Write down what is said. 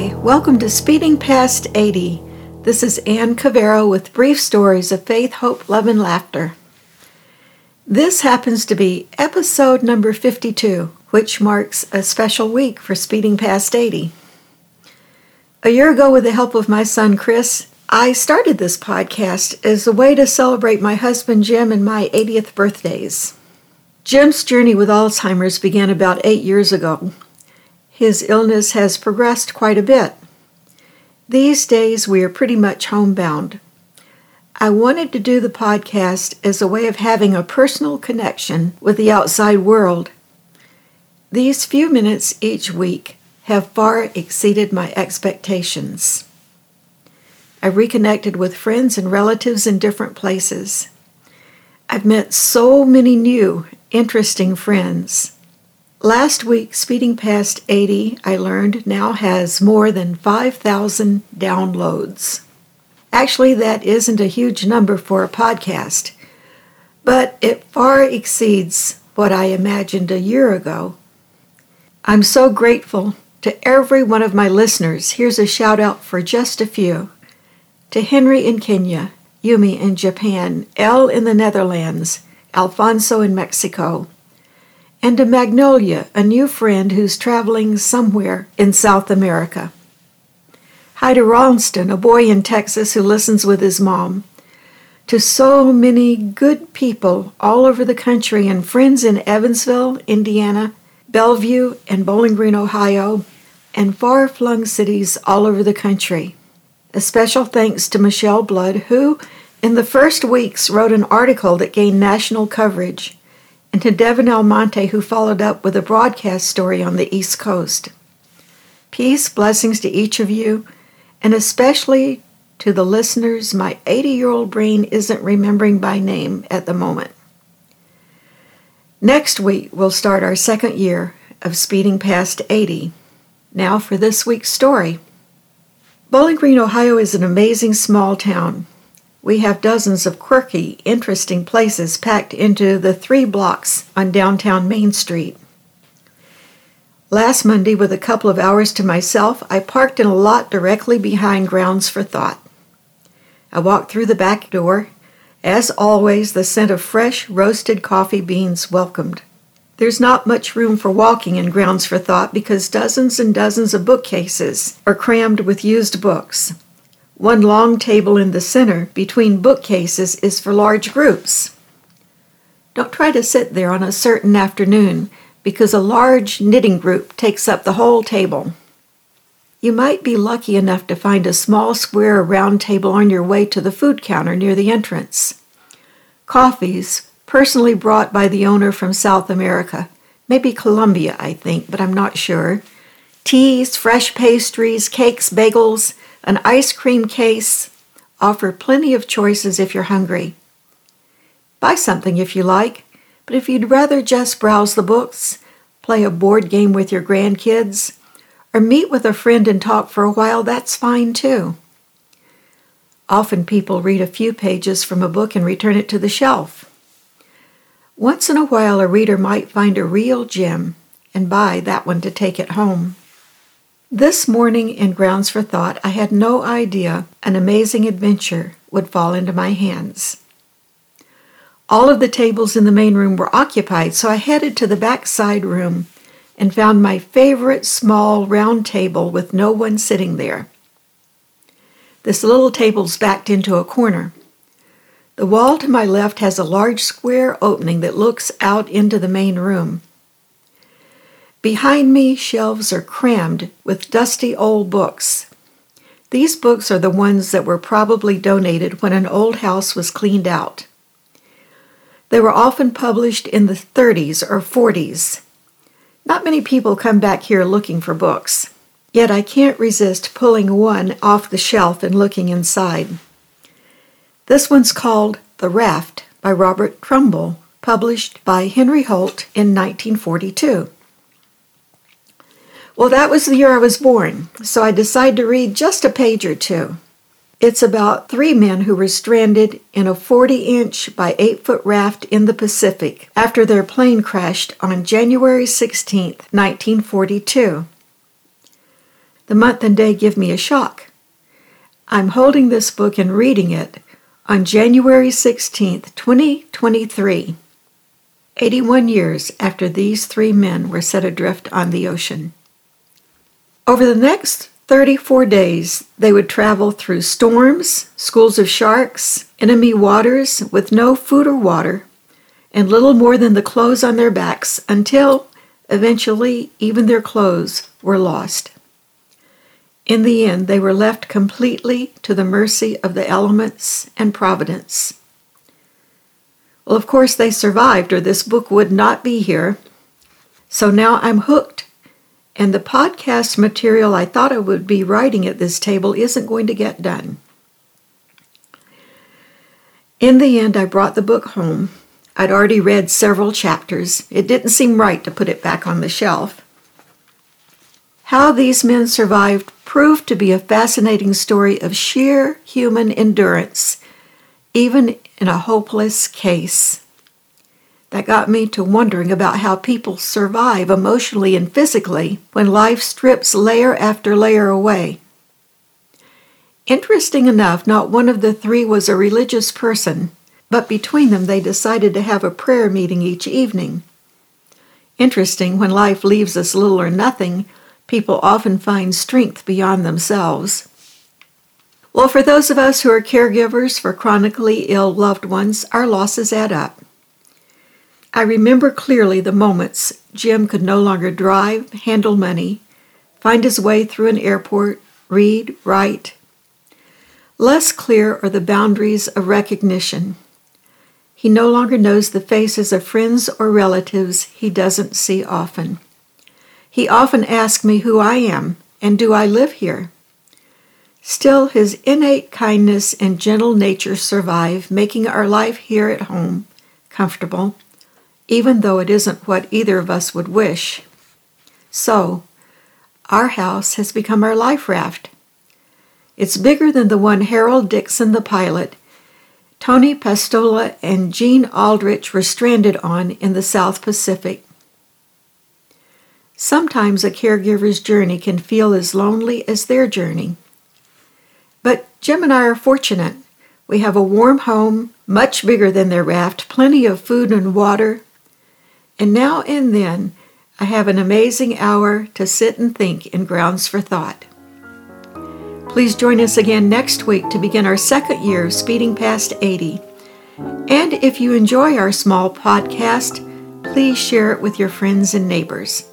Hi, welcome to Speeding Past 80. This is Ann Cavero with brief stories of faith, hope, love, and laughter. This happens to be episode number 52, which marks a special week for Speeding Past 80. A year ago, with the help of my son Chris, I started this podcast as a way to celebrate my husband Jim and my 80th birthdays. Jim's journey with Alzheimer's began about eight years ago. His illness has progressed quite a bit. These days, we are pretty much homebound. I wanted to do the podcast as a way of having a personal connection with the outside world. These few minutes each week have far exceeded my expectations. I reconnected with friends and relatives in different places. I've met so many new, interesting friends. Last week, Speeding Past 80, I learned, now has more than 5,000 downloads. Actually, that isn't a huge number for a podcast, but it far exceeds what I imagined a year ago. I'm so grateful to every one of my listeners. Here's a shout out for just a few to Henry in Kenya, Yumi in Japan, El in the Netherlands, Alfonso in Mexico, and to Magnolia, a new friend who's traveling somewhere in South America. Hi to Ralston, a boy in Texas who listens with his mom. To so many good people all over the country and friends in Evansville, Indiana, Bellevue, and Bowling Green, Ohio, and far flung cities all over the country. A special thanks to Michelle Blood, who, in the first weeks, wrote an article that gained national coverage, and to Devin Almonte, who followed up with a broadcast story on the East Coast. Peace, blessings to each of you and especially to the listeners my 80 year old brain isn't remembering by name at the moment. Next week, we'll start our second year of speeding past 80. Now for this week's story. Bowling Green, Ohio is an amazing small town. We have dozens of quirky, interesting places packed into the three blocks on downtown Main Street. Last Monday, with a couple of hours to myself, I parked in a lot directly behind Grounds for Thought. I walked through the back door. As always, the scent of fresh, roasted coffee beans welcomed. There's not much room for walking in Grounds for Thought because dozens and dozens of bookcases are crammed with used books. One long table in the center between bookcases is for large groups. Don't try to sit there on a certain afternoon because a large knitting group takes up the whole table. You might be lucky enough to find a small square round table on your way to the food counter near the entrance. Coffees, personally brought by the owner from South America, maybe Colombia, I think, but I'm not sure. Teas, fresh pastries, cakes, bagels, an ice cream case offer plenty of choices if you're hungry. Buy something if you like. But if you'd rather just browse the books, play a board game with your grandkids, or meet with a friend and talk for a while, that's fine too. Often people read a few pages from a book and return it to the shelf. Once in a while, a reader might find a real gem and buy that one to take it home. This morning in Grounds for Thought, I had no idea an amazing adventure would fall into my hands. All of the tables in the main room were occupied, so I headed to the back side room and found my favorite small round table with no one sitting there. This little table's backed into a corner. The wall to my left has a large square opening that looks out into the main room. Behind me, shelves are crammed with dusty old books. These books are the ones that were probably donated when an old house was cleaned out. They were often published in the 30s or 40s. Not many people come back here looking for books, yet I can't resist pulling one off the shelf and looking inside. This one's called The Raft by Robert Trumbull, published by Henry Holt in 1942. Well, that was the year I was born, so I decided to read just a page or two. It's about three men who were stranded in a 40 inch by 8 foot raft in the Pacific after their plane crashed on January 16, 1942. the month and day give me a shock. I'm holding this book and reading it on January 16th, 2023, 81 years after these three men were set adrift on the ocean. Over the next 34 days, they would travel through storms, schools of sharks, enemy waters with no food or water, and little more than the clothes on their backs until, eventually, even their clothes were lost. In the end, they were left completely to the mercy of the elements and providence. Well, of course, they survived, or this book would not be here. So now I'm hooked, and the podcast material I thought I would be writing at this table isn't going to get done. In the end, I brought the book home. I'd already read several chapters. It didn't seem right to put it back on the shelf. How these men survived proved to be a fascinating story of sheer human endurance, even in a hopeless case. That got me to wondering about how people survive emotionally and physically when life strips layer after layer away. Interesting enough, not one of the three was a religious person, but between them they decided to have a prayer meeting each evening. Interesting, when life leaves us little or nothing, people often find strength beyond themselves. Well, for those of us who are caregivers for chronically ill loved ones, our losses add up. I remember clearly the moments Jim could no longer drive, handle money, find his way through an airport, read, write. Less clear are the boundaries of recognition. He no longer knows the faces of friends or relatives he doesn't see often. He often asks me who I am and do I live here. Still, his innate kindness and gentle nature survive, making our life here at home comfortable, even though it isn't what either of us would wish. So, our house has become our life raft. It's bigger than the one Harold Dixon, the pilot, Tony Pastula, and Gene Aldrich were stranded on in the South Pacific. Sometimes a caregiver's journey can feel as lonely as their journey. But Jim and I are fortunate. We have a warm home, much bigger than their raft, plenty of food and water, and now and then I have an amazing hour to sit and think in Grounds for Thought. Please join us again next week to begin our second year of Speeding Past 80. And if you enjoy our small podcast, please share it with your friends and neighbors.